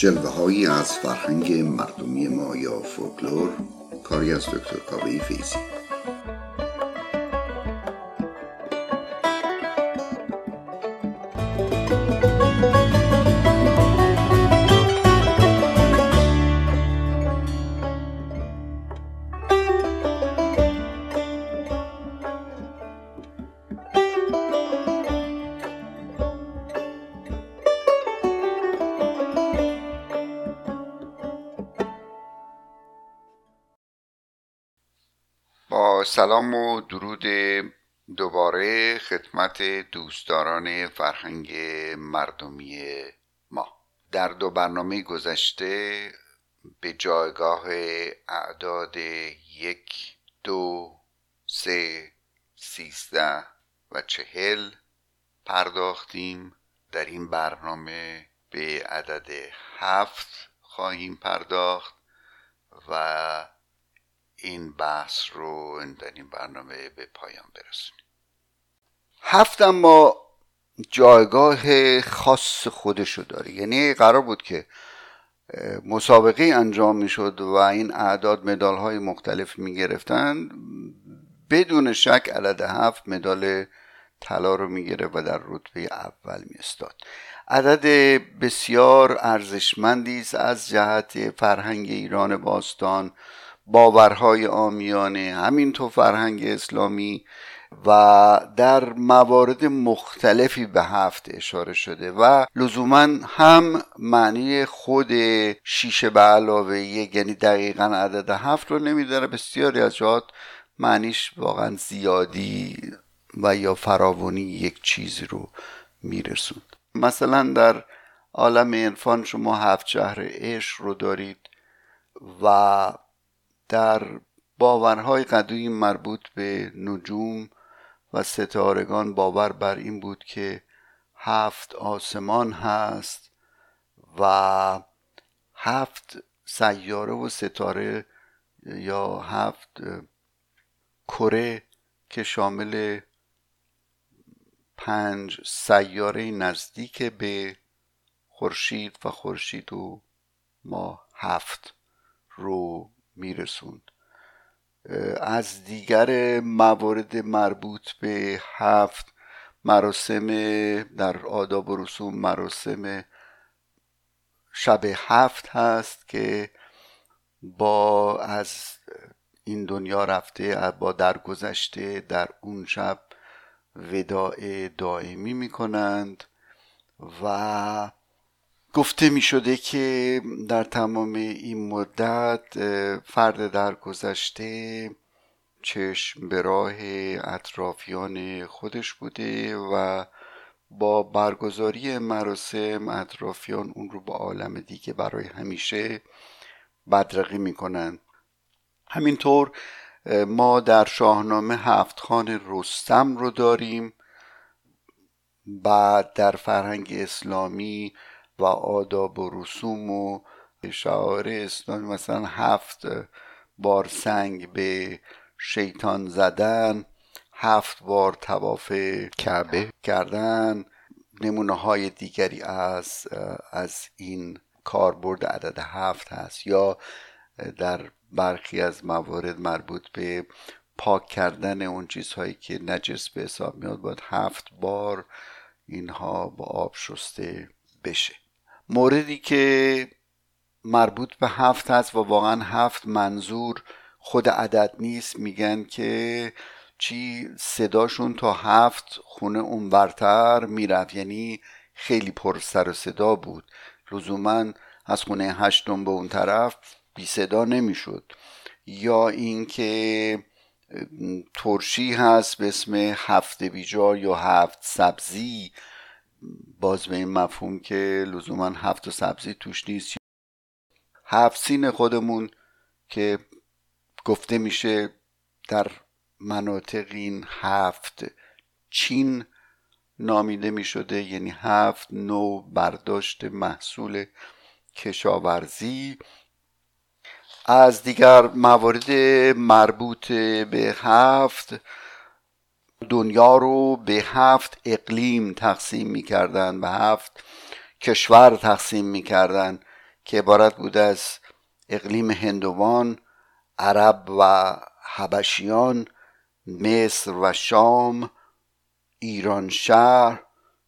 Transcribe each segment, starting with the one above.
جلوه از فرهنگ مردمی ما یا فولکلور کاری از دکتر کاوه فیزی خدمت دوستداران فرهنگ مردمی ما. در دو برنامه گذشته به جایگاه اعداد یک دو سه سیزده و چهل پرداختیم. در این برنامه به عدد هفت خواهیم پرداخت و این بحث رو در این برنامه به پایان برسونیم. هفت اما جایگاه خاص خودشو داره. یعنی قرار بود که مسابقه انجام می‌شد و این اعداد مدال های مختلف می گرفتن بدون شک عدد هفت مدال طلا رو می‌گیره و در رتبه اول می استاد عدد بسیار ارزشمندی است از جهت فرهنگ ایران باستان باورهای آمیانه همینطور فرهنگ اسلامی. و در موارد مختلفی به هفت اشاره شده و لزوما هم معنی خود شیشه به علاوه یک یعنی دقیقا عدد هفت رو نمیداره. بسیاری از جهات معنیش واقعا زیادی و یا فراوانی یک چیزی رو میرسوند. مثلا در عالم عرفان شما هفت شهر عشق رو دارید و در باورهای قدیم مربوط به نجوم و ستارگان باور بر این بود که هفت آسمان هست و هفت سیاره و ستاره یا هفت کره که شامل پنج سیاره نزدیک به خورشید و خورشید و ما هفت رو میرسوند. از دیگر موارد مربوط به هفت مراسم در آداب و رسوم مراسم شب هفت هست که با از این دنیا رفته با درگذشته در اون شب وداع دائمی می کنند و گفته می شده که در تمام این مدت فرد در گذشته چشم به راه اطرافیان خودش بوده و با برگزاری مراسم اطرافیان اون رو با عالم دیگه برای همیشه بدرقی می‌کنن. همینطور ما در شاهنامه هفت خان رستم رو داریم. بعد در فرهنگ اسلامی و آداب و رسوم و شعار اسلامی مثلا هفت بار سنگ به شیطان زدن هفت بار تواف کعبه کردن نمونه های دیگری از از این کاربرد عدد هفت هست یا در برخی از موارد مربوط به پاک کردن اون چیزهایی که نجس به حساب میاد باید هفت بار اینها با آب شسته بشه. موردی که مربوط به هفت هست و واقعا هفت منظور خود عدد نیست میگن که چی صداشون تا هفت خونه اونورتر می‌رفت یعنی خیلی پر سر و صدا بود. لزوما از خونه هشتم به اون طرف بی صدا نمی‌شد. یا اینکه ترشی هست به اسم هفت بیجار یا هفت سبزی باز به این مفهوم که لزوما هفت و سبزی توش نیست. هفت سین خودمون که گفته میشه در مناطق این هفت چین نامیده می شده یعنی هفت نو برداشت محصول کشاورزی. از دیگر موارد مربوط به هفت دنیا رو به هفت اقلیم تقسیم می‌کردن به هفت کشور تقسیم می‌کردن که عبارت بود از اقلیم هندوان عرب و حبشیان مصر و شام ایران شهر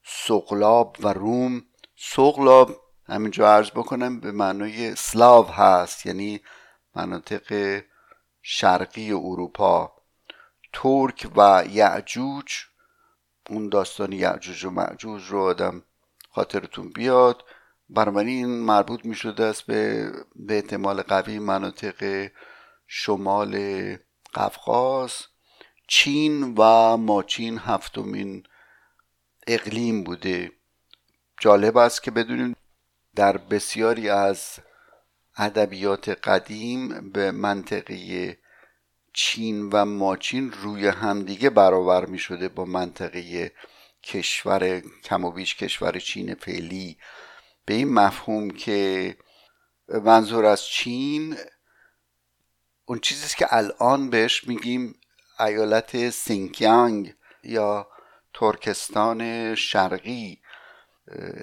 سقلاب و روم. سقلاب همینجا عرض بکنم به معنای سلاو هست یعنی مناطق شرقی اروپا. ترک و یعجوج اون داستان یعجوج و معجوج رو آدم خاطرتون بیاد. بنابراین این مربوط می شده است به, به احتمال قوی مناطق شمال قفقاز. چین و ماچین هفتمین اقلیم بوده. جالب است که بدونیم در بسیاری از ادبیات قدیم به منطقه چین و ماچین روی همدیگه برابر می شده با منطقه کشور کم و بیش کشور چین فعلی. به این مفهوم که منظور از چین اون چیزی که الان بهش میگیم ایالت سینکیانگ یا ترکستان شرقی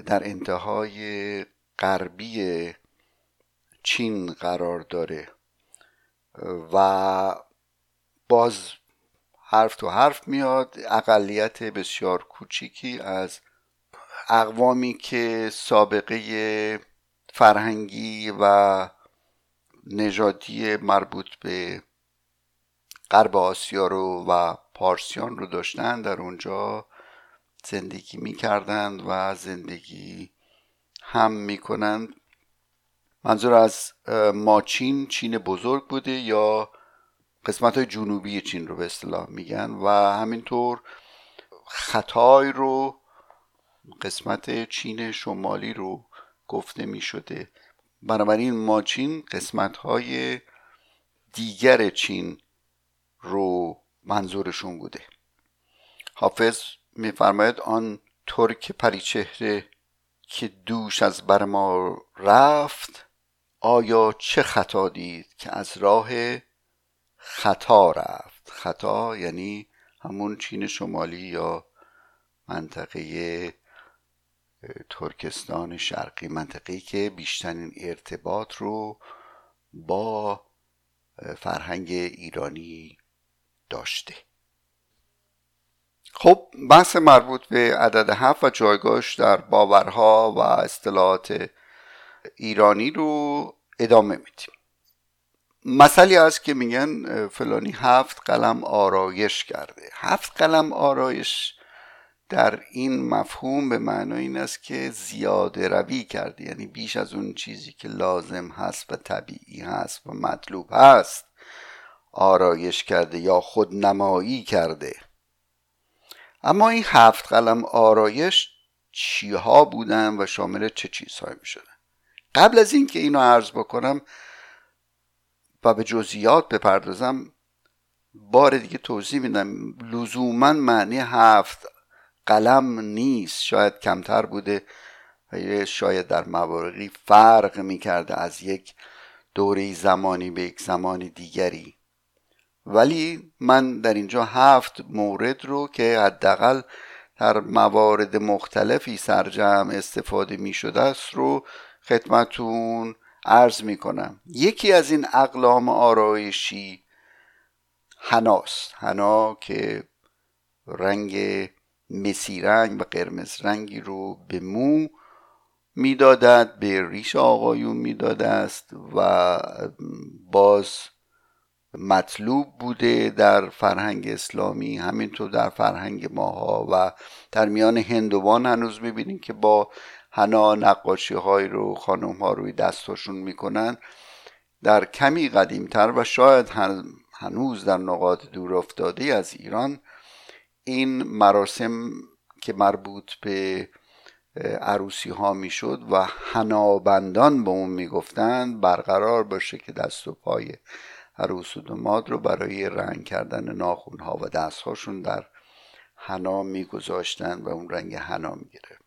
در انتهای غربی چین قرار داره. و باز حرف تو حرف میاد. اقلیت بسیار کوچیکی از اقوامی که سابقه فرهنگی و نژادی مربوط به غرب آسیا رو و پارسیان رو داشتن در اونجا زندگی می‌کردند و زندگی هم می‌کنند. منظور از ماچین چین بزرگ بوده یا قسمت های جنوبی چین رو به اصطلاح میگن و همینطور خطای رو قسمت چین شمالی رو گفته می شده بنابراین ماچین قسمت های دیگر چین رو منظورشون بوده. حافظ میفرماید آن ترک پریچهره که دوش از بر ما رفت آیا چه خطا دید که از راه خطا رفت. خطا یعنی همون چین شمالی یا منطقه ترکستان شرقی منطقه‌ای که بیشترین ارتباط رو با فرهنگ ایرانی داشته. خب بحث مربوط به عدد هفت و جایگاهش در باورها و اصطلاحات ایرانی رو ادامه میدیم. مسئله است که میگن فلانی هفت قلم آرایش کرده. هفت قلم آرایش در این مفهوم به معنای این است که زیاده روی کرده. یعنی بیش از اون چیزی که لازم هست و طبیعی هست و مطلوب هست آرایش کرده یا خود نمایی کرده. اما این هفت قلم آرایش چیها بودن و شامل چه چیزهایی می شدن قبل از اینکه اینو عرض بکنم و به جزئیات بپردازم بار دیگه توضیح میدم. لزوما معنی هفت قلم نیست. شاید کمتر بوده و شاید در مواردی فرق می‌کرده از یک دوره زمانی به یک زمان دیگری. ولی من در اینجا هفت مورد رو که حداقل در موارد مختلفی سرجم استفاده می شده است رو خدمتون عرض می کنم یکی از این اقلام آرایشی هناست هنا که رنگ مسی رنگ و قرمز رنگی رو به مو می‌دادد به ریش آقایون می‌داده است و باز مطلوب بوده در فرهنگ اسلامی همینطور در فرهنگ ماها و در میان هندوان هنوز می‌بینیم که با حنا نقاشی های رو خانم ها روی دستاشون می‌کنن. در کمی قدیمتر و شاید هنوز در نقاط دور افتاده از ایران این مراسم که مربوط به عروسی ها می‌شد و هنابندان به اون می‌گفتند برقرار باشه که دست و پای عروس و دماد رو برای رنگ کردن ناخون ها و دست هاشون در حنا میگذاشتن و اون رنگ حنا می‌گرفت.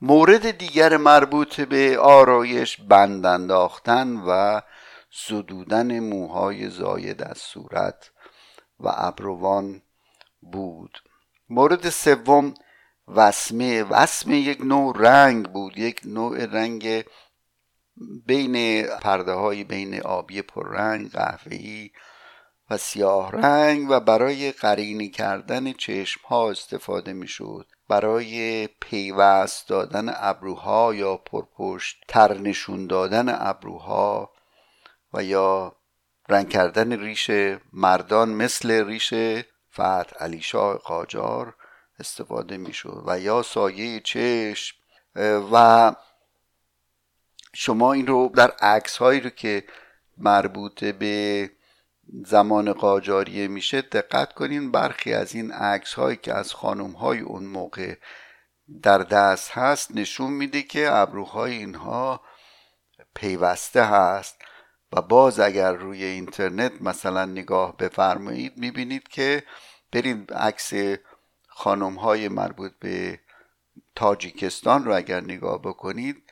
مورد دیگر مربوط به آرایش بند انداختن و زدودن موهای زاید از صورت و ابروان بود. مورد سوم وسمه. وسمه یک نوع رنگ بود یک نوع رنگ بین پرده های بین آبی پررنگ قهوه‌ای و سیاه رنگ و برای قرینی کردن چشم ها استفاده می شود برای پیوست دادن ابروها یا پرپشت تر نشون دادن ابروها و یا رنگ کردن ریش مردان مثل ریش فتح علی شاه قاجار استفاده می شود و یا سایه چشم. و شما این رو در عکس هایی رو که مربوط به زمان قاجاریه میشه دقت کنین برخی از این عکس هایی که از خانم های اون موقع در دست هست نشون میده که ابروهای اینها پیوسته هست و باز اگر روی اینترنت مثلا نگاه بفرمایید می‌بینید که برید عکس خانم های مربوط به تاجیکستان رو اگر نگاه بکنید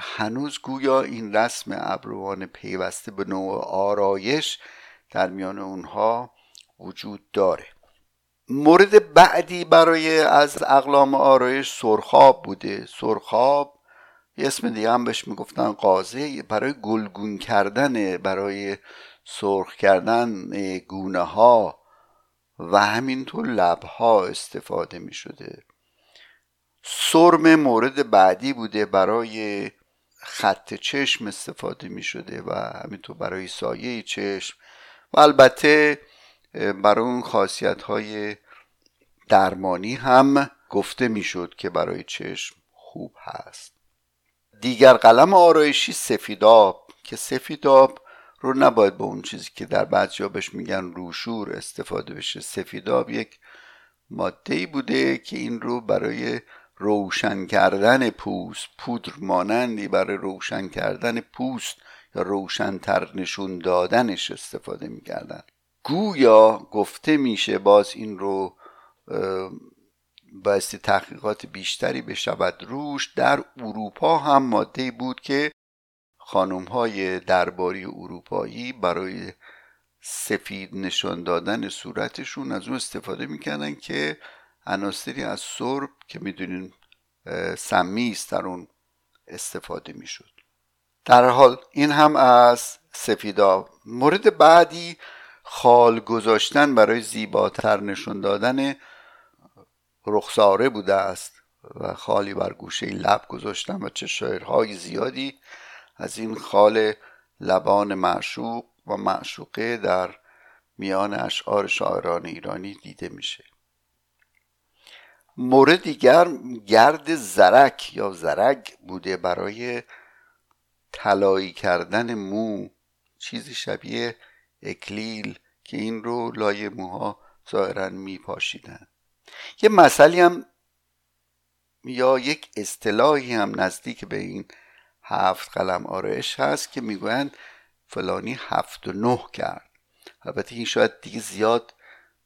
هنوز گویا این رسم ابروان پیوسته به نوع آرایش در میان اونها وجود داره. مورد بعدی برای از اقلام آرایش سرخاب بوده. سرخاب یه اسم دیگه هم بهش می‌گفتن قازه برای گلگون کردن برای سرخ کردن گونه ها و همینطور لبها استفاده می شده سرم مورد بعدی بوده. برای خط چشم استفاده می شده و همینطور برای سایه چشم و البته برای اون خاصیت های درمانی هم گفته می‌شد که برای چشم خوب هست. دیگر قلم آرایشی سفیداب که سفیداب رو نباید به اون چیزی که در بعضی بهش میگن روشور استفاده بشه. سفیداب یک ماده بوده که این رو برای روشن کردن پوست پودر مانندی برای روشن کردن پوست روشنتر نشون دادنش استفاده می‌کردن. گویا گفته میشه باز این رو بایستی تحقیقات بیشتری بشود. روش در اروپا هم ماده بود که خانم های درباری اروپایی برای سفید نشان دادن صورتشون از اون استفاده می‌کردن که عناصری از سرب که می‌دونین سمی است در اون استفاده می‌شد. در حال این هم از سفیدا. مورد بعدی خال گذاشتن برای زیباتر نشون دادن رخساره بوده است و خالی بر گوشه لب گذاشتن و چه شعرهای زیادی از این خال لبان معشوق و معشوقه در میان اشعار شاعران ایرانی دیده میشه. مورد دیگر گرد زرک یا زرگ بوده برای طلایی کردن مو چیزی شبیه اکلیل که این رو لای موها ظاهرا می پاشیدن یه مسئله هم یا یک اصطلاحی هم نزدیک به این هفت قلم آرایش هست که می‌گویند فلانی هفت و نه کرد. البته این شاید دیگه زیاد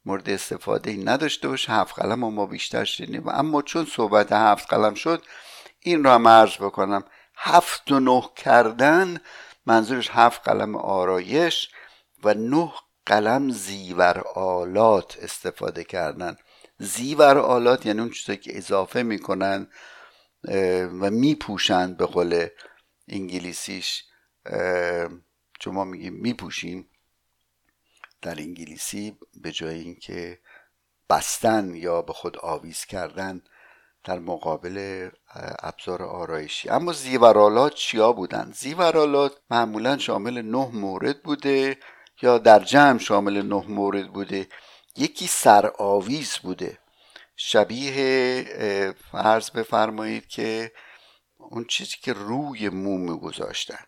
مورد استفاده نداشته باشه. هفت قلم ما بیشتر شدیم اما چون صحبت هفت قلم شد این را هم عرض بکنم. هفت و نه کردن منظورش هفت قلم آرایش و نه قلم زیور آلات استفاده کردن. زیور آلات یعنی اون چیزایی که اضافه می‌کنن و میپوشند به قول انگلیسیش چون ما میگیم میپوشیم در انگلیسی به جای اینکه بستن یا به خود آویز کردن در مقابل ابزار آرایشی. اما زیورالات چیا بودن؟ زیورالات معمولا شامل نه مورد بوده یا در جمع شامل نه مورد بوده. یکی سرآویز بوده. شبیه فرض بفرمایید که اون چیزی که روی مو میگذاشتن.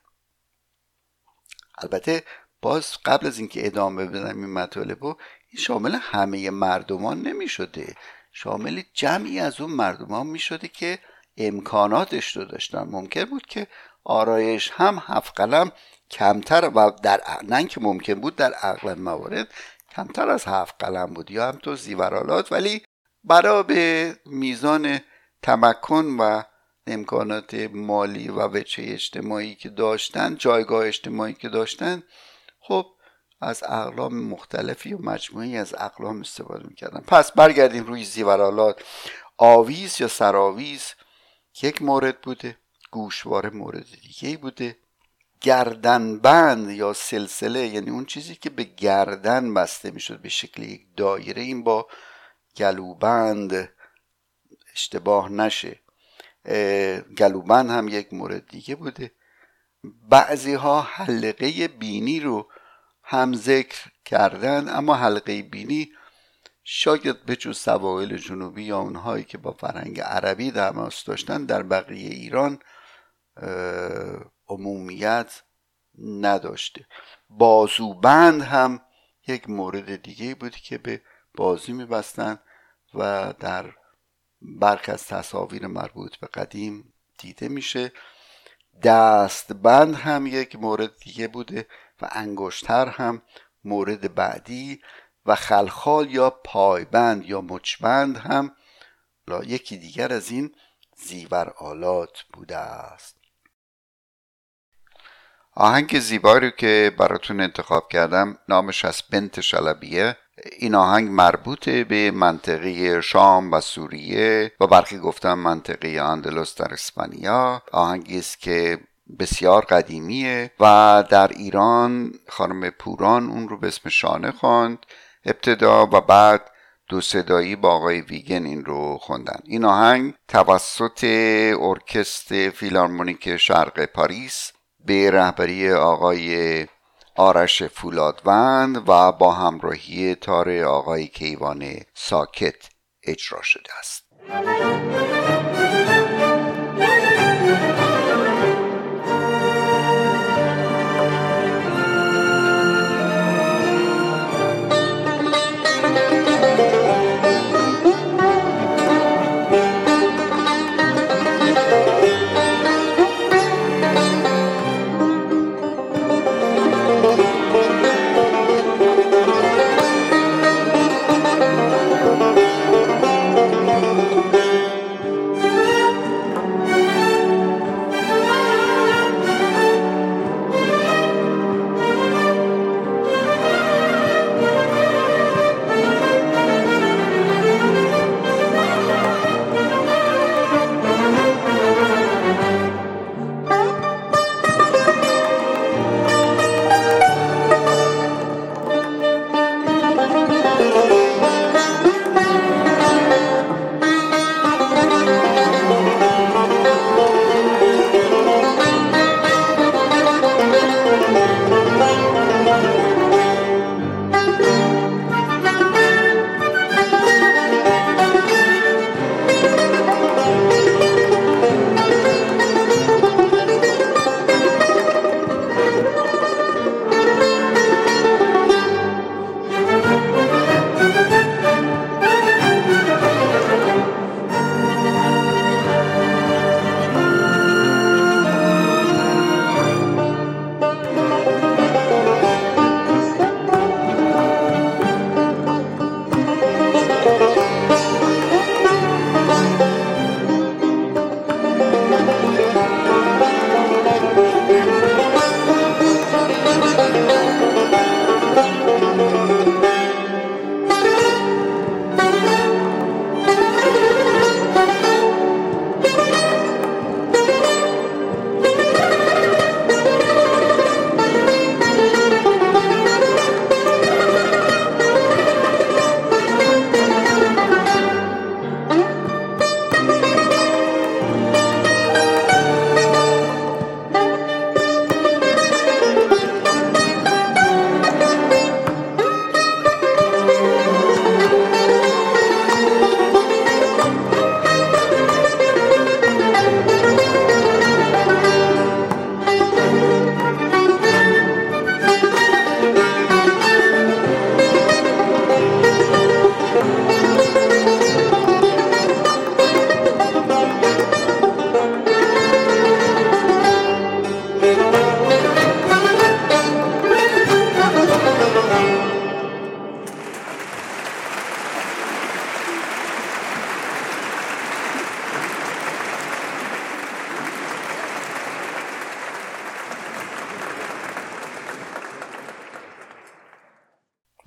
البته باز قبل از اینکه ادامه بدم این مطالب این شامل همه مردمان نمی شده شامل جمعی از اون مردمان می شده که امکاناتش رو داشتن. ممکن بود که آرایش هم هفت قلم کمتر و در نه که ممکن بود در اغلب موارد کمتر از هفت قلم بود. یا هم تو زیورالات ولی برای به میزان تمکن و امکانات مالی و وچه اجتماعی که داشتن جایگاه اجتماعی که داشتن خب از اقلام مختلفی و مجموعی از اقلام استفاده می‌کردن. پس برگردیم روی زیورالات آویز یا سراویز یک مورد بوده گوشواره مورد دیگه بوده. گردنبند یا سلسله یعنی اون چیزی که به گردن بسته می‌شد به شکل یک دایره این با گلوبند اشتباه نشه. گلوبند هم یک مورد دیگه بوده. بعضی ها حلقه بینی رو هم ذکر کردن اما حلقه بینی شاید به جز سواحل جنوبی یا اونهایی که با فرهنگ عربی تماس داشتن در بقیه ایران عمومیت نداشته. بازوبند هم یک مورد دیگه بود که به بازی میبستن و در برخ از تصاویر مربوط به قدیم دیده میشه. دستبند هم یک مورد دیگه بوده. و انگشتر هم مورد بعدی و خلخال یا پایبند یا مچبند هم یکی دیگر از این زیور آلات بوده است. آهنگ زیبایی رو که براتون انتخاب کردم نامش از بنت شلبیه. این آهنگ مربوط به منطقه شام و سوریه و برخی گفتم منطقه اندلس در اسپانیا. آهنگی است که بسیار قدیمیه و در ایران خانم پوران اون رو به اسم شانه خواند ابتدا و بعد دو صدایی با آقای ویگن این رو خوندن. این آهنگ توسط ارکستر فیلارمونیک شرق پاریس به رهبری آقای آرش فولادوند و با همراهی تار آقای کیوان ساکت اجرا شده است.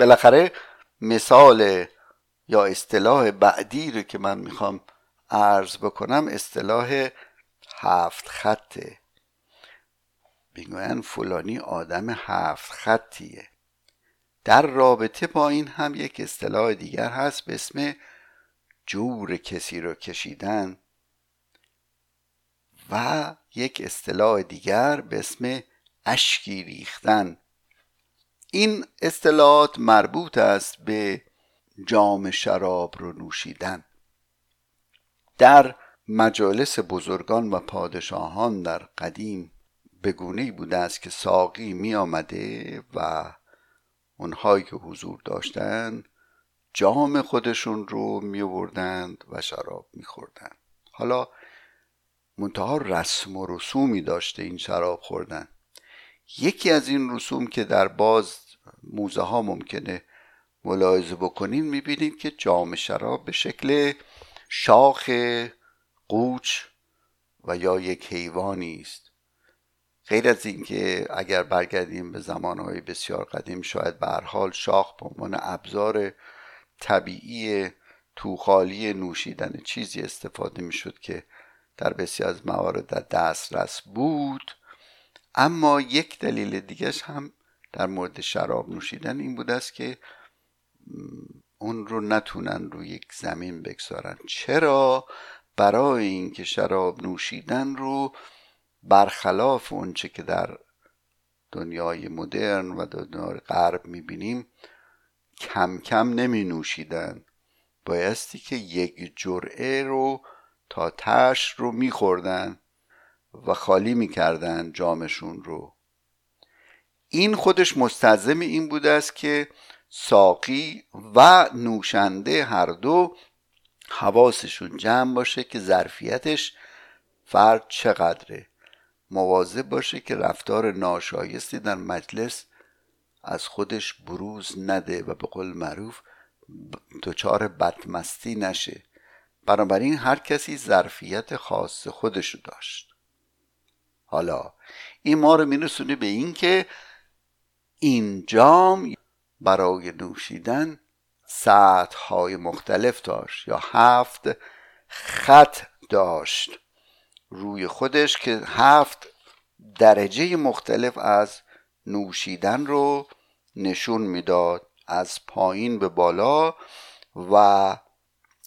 بالاخره مثال یا اصطلاح بعدی رو که من می‌خوام عرض بکنم اصطلاح هفت خطه. می‌گویند فلانی آدم هفت خطیه. در رابطه با این هم یک اصطلاح دیگر هست به اسم جور کسی رو کشیدن و یک اصطلاح دیگر به اسم اشکی ریختن. این اصطلاحات مربوط است به جام شراب رو نوشیدن در مجالس بزرگان و پادشاهان در قدیم به گونه بوده است که ساقی می آمده و اونهایی که حضور داشتن جام خودشون رو می و شراب می خوردن. حالا منتها رسم و رسومی داشته این شراب خوردن یکی از این رسوم که در باز موزه ها ممکنه ملاحظه بکنین می‌بینید که جام شراب به شکل شاخ قوچ و یا یک حیوانی است. غیر از اینکه اگر برگردیم به زمانهای بسیار قدیم شاید به حال شاخ به عنوان ابزار طبیعی توخالی نوشیدن چیزی استفاده می‌شد که در بسیار از موارد در دسترس بود. اما یک دلیل دیگرش هم در مورد شراب نوشیدن این بود است که اون رو نتونن روی یک زمین بگذارن. چرا؟ برای اینکه شراب نوشیدن رو برخلاف اونچه که در دنیای مدرن و دنیای غرب می‌بینیم کم کم نمی نوشیدن بایستی که یک جرعه رو تا تش رو میخوردن و خالی می‌کردن جامشون رو. این خودش مستلزم این بوده است که ساقی و نوشنده هر دو حواسشون جمع باشه که ظرفیتش فرد چقدره. مواظب باشه که رفتار ناشایستی در مجلس از خودش بروز نده و به قول معروف دچار بدمستی نشه. بنابراین هر کسی ظرفیت خاص خودشو داشت. حالا این ما رو میرسونه به این که این جام برای نوشیدن سطح های مختلف داشت یا هفت خط داشت. روی خودش که هفت درجه مختلف از نوشیدن رو نشون می‌داد از پایین به بالا و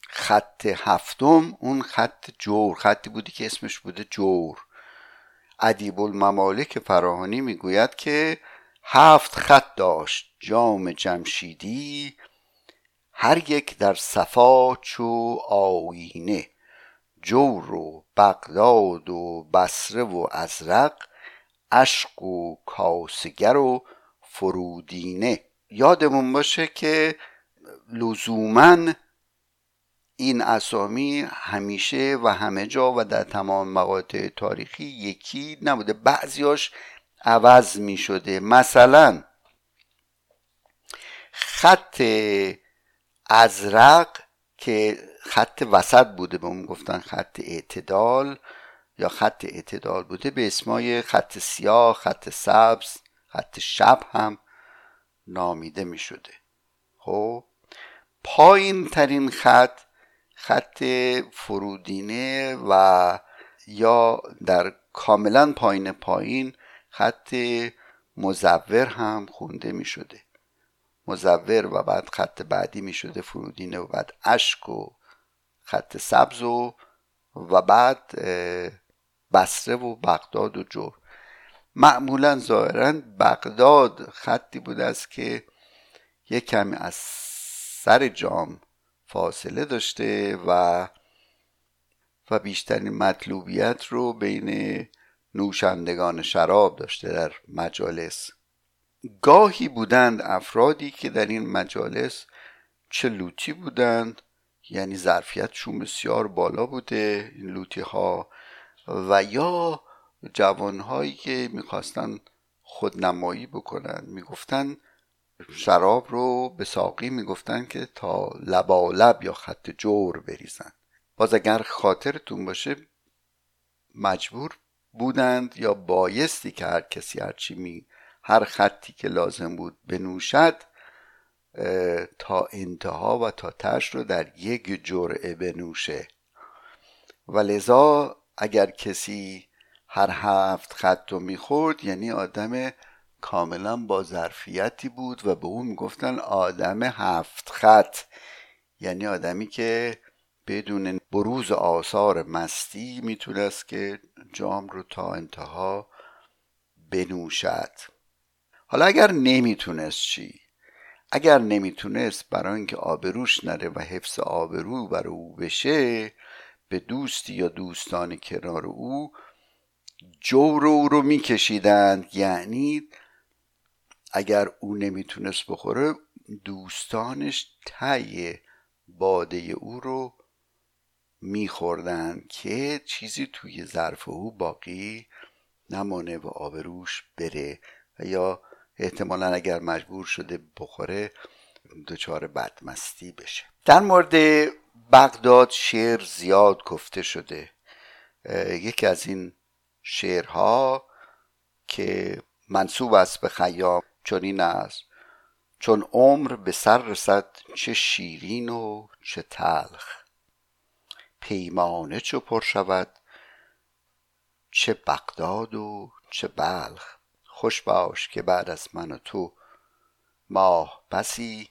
خط هفتم اون خط جور خطی بودی که اسمش بوده جور. ادیب الممالک فراهانی می‌گوید که هفت خط داشت جام جمشیدی هر یک در صفا چو آینه جور و بغداد و بصره و ازرق اشق و کاسگر و فرودینه. یادمون باشه که لزوما این اسامی همیشه و همه جا و در تمام مقاطع تاریخی یکی نبوده. بعضیاش عوض می شده. مثلا خط ازرق که خط وسط بوده به اون گفتن خط اعتدال یا خط اعتدال بوده به اسمای خط سیاه خط سبز خط شب هم نامیده می شده. خب؟ پایین ترین خط خط فرودینه و یا در کاملا پایین پایین خط مزور هم خونده می شده مزور و بعد خط بعدی می شده فرودینه و بعد اشک و خط سبز و و بعد بسره و بغداد و جور. معمولا ظاهرا بغداد خطی بوده است که یک کمی از سر جام فاصله داشته و و بیشترین مطلوبیت رو بین نوشندگان شراب داشته در مجالس. گاهی بودند افرادی که در این مجالس چه لوتی بودند یعنی ظرفیتشون بسیار بالا بوده این لوتی ها و یا جوانهایی که می‌خواستن خودنمایی بکنن می‌گفتن شراب رو به ساقی می‌گفتن که تا لبالب یا خط جور بریزن. باز اگر خاطرتون باشه مجبور بودند یا بایستی که هر کسی هرچی می هر خطی که لازم بود بنوشد تا انتها و تا تش رو در یک جرعه بنوشه. و لذا اگر کسی هر هفت خط رو می‌خورد یعنی آدم کاملا با ظرفیتی بود و به او می‌گفتن آدم هفت خط. یعنی آدمی که بدون بروز آثار مستی می‌تونست که جام رو تا انتها بنوشد. حالا اگر نمی‌تونست چی؟ اگر نمی‌تونست برای اینکه آبروش نره و حفظ آبرو بر او بشه به دوستی یا دوستان کنار او جور او رو میکشیدند. یعنی اگر او نمی‌تونست بخوره دوستانش تی باده او رو میخوردن که چیزی توی ظرف او باقی نمانه و آبروش بره و یا احتمالا اگر مجبور شده بخوره دچار بدمستی بشه. در مورد بغداد شعر زیاد گفته شده. یکی از این شعرها که منصوب است به خیام چنین است چون عمر به سر رسد چه شیرین و چه تلخ. پیمانه چو پر شود چه بغداد و چه بلخ. خوش باش که بعد از من و تو ماه بسی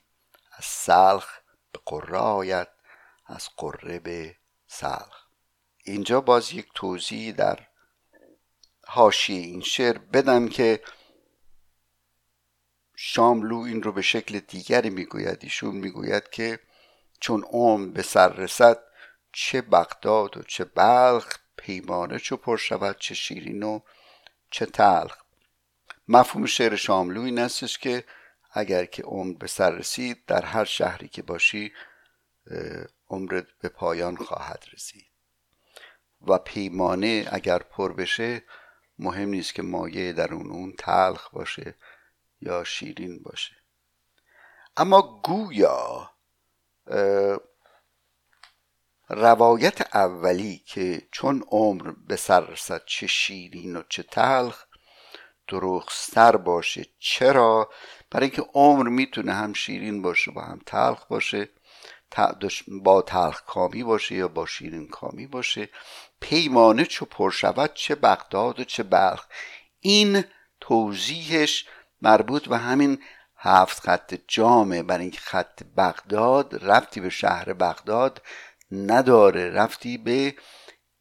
از سلخ به قره آید از قره به سلخ. اینجا باز یک توضیح در حاشیه این شعر بدم که شاملو این رو به شکل دیگری می‌گوید. ایشون می‌گوید که چون عمر به سر رسد چه بغداد و چه بلخ پیمانه چو پر شود چه شیرین و چه تلخ. مفهوم شعر شاملو این استش که اگر که عمر به سر رسید در هر شهری که باشی عمرت به پایان خواهد رسید. و پیمانه اگر پر بشه مهم نیست که مایه در اون اون تلخ باشه یا شیرین باشه. اما گویا روایت اولی که چون عمر به سر رسد چه شیرین و چه تلخ درختستر باشه چرا؟ برای اینکه عمر می‌تونه هم شیرین باشه و هم تلخ باشه با تلخ کامی باشه یا با شیرین کامی باشه. پیمانه چو پر شود چه بغداد و چه بلخ. این توضیحش مربوط به همین هفت خط جامه. برای اینکه خط بغداد رفتی به شهر بغداد نداره. رفتی به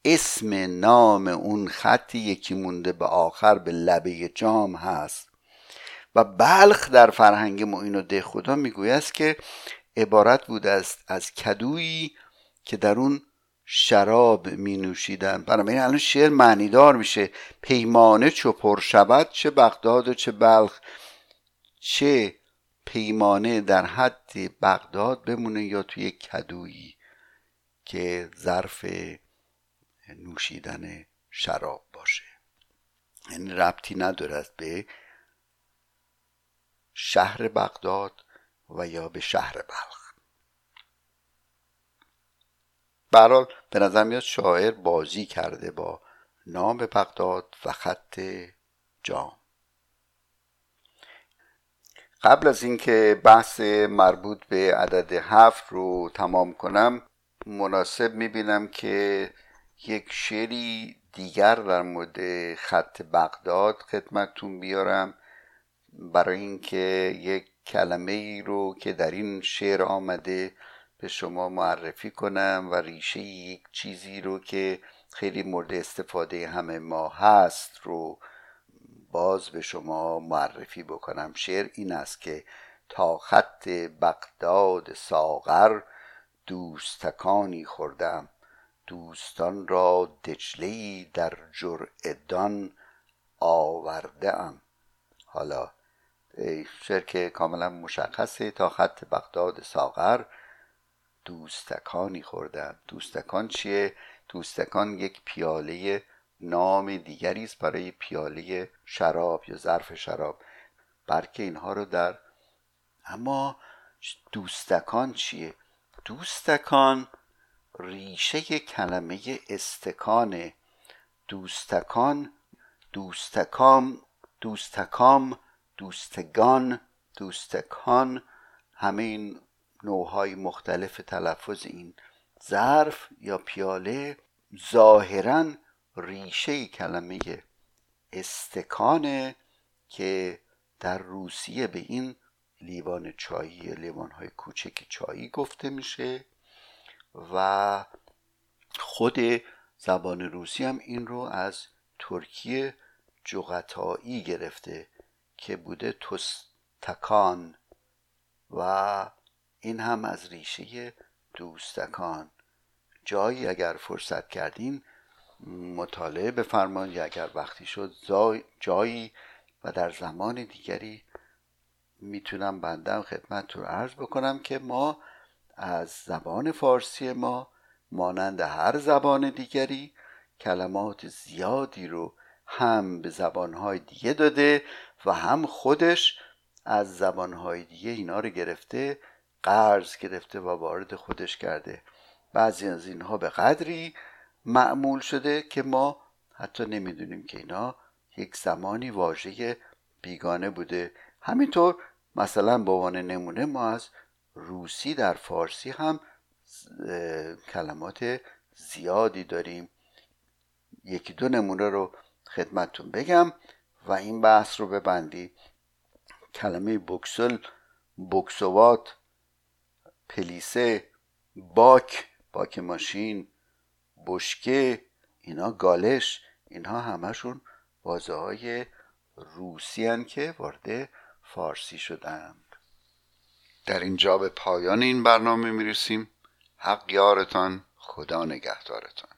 اسم نام اون خط یکی مونده به آخر به لبه جام هست. و بلخ در فرهنگ معین و ده خدا می‌گوید که عبارت بود است از کدویی که در اون شراب می نوشیدن برای الان شعر معنیدار میشه. پیمانه چو پر شود چه بغداد و چه بلخ. چه پیمانه در حد بغداد بمونه یا توی کدویی. که ظرف نوشیدن شراب باشه. یعنی ربطی ندارد به شهر بغداد و یا به شهر بلخ. برحال به نظر میاد شاعر بازی کرده با نام بغداد و خط جام. قبل از اینکه بحث مربوط به عدد هفت رو تمام کنم مناسب می‌بینم که یک شعری دیگر در مورد خط بغداد خدمتتون بیارم برای اینکه یک کلمه ای رو که در این شعر آمده به شما معرفی کنم و ریشه یک چیزی رو که خیلی مورد استفاده همه ما هست رو باز به شما معرفی بکنم. شعر این است که تا خط بغداد ساغر دوستکانی خوردم. دوستان را دجله در جرعدان آورده ام حالا شعر که کاملا مشخصه تا خط بغداد ساغر. دوستکانی خوردم. دوستکان چیه؟ دوستکان یک پیاله نام دیگری است برای پیاله شراب یا ظرف شراب. بلکه اینها رو در اما دوستکان چیه؟ دوستکان ریشه کلمه استکان. دوستکان دوستکام دوستکام دوستگان دوستکان. همه این نوعهای مختلف تلفظ این ظرف یا پیاله ظاهرا ریشه کلمه استکانه که در روسیه به این لیوان چایی لیوان های کوچک چایی گفته میشه و خود زبان روسی هم این رو از ترکیه جغتایی گرفته که بوده توستکان و این هم از ریشه دوستکان. جایی اگر فرصت کردین مطالعه بفرمایید یا اگر وقتی شد جایی و در زمان دیگری می‌تونم بندم خدمت رو عرض بکنم که ما از زبان فارسی ما مانند هر زبان دیگری کلمات زیادی رو هم به زبانهای دیگه داده و هم خودش از زبانهای دیگه اینا رو گرفته قرض گرفته و وارد خودش کرده. بعضی از اینها به قدری معمول شده که ما حتی نمی‌دونیم که اینا یک زمانی واژه بیگانه بوده. همینطور مثلا به عنوان نمونه ما از روسی در فارسی هم کلمات زیادی داریم. یکی دو نمونه رو خدمتتون بگم و این بحث رو ببندی. کلمه بکسل بکسوات پلیسه باک باک ماشین بشکه اینا گالش. اینها همشون بازه های روسی که وارد فارسی شدند. در اینجا به پایان این برنامه می‌رسیم. حق یارتان خدا نگهدارتان.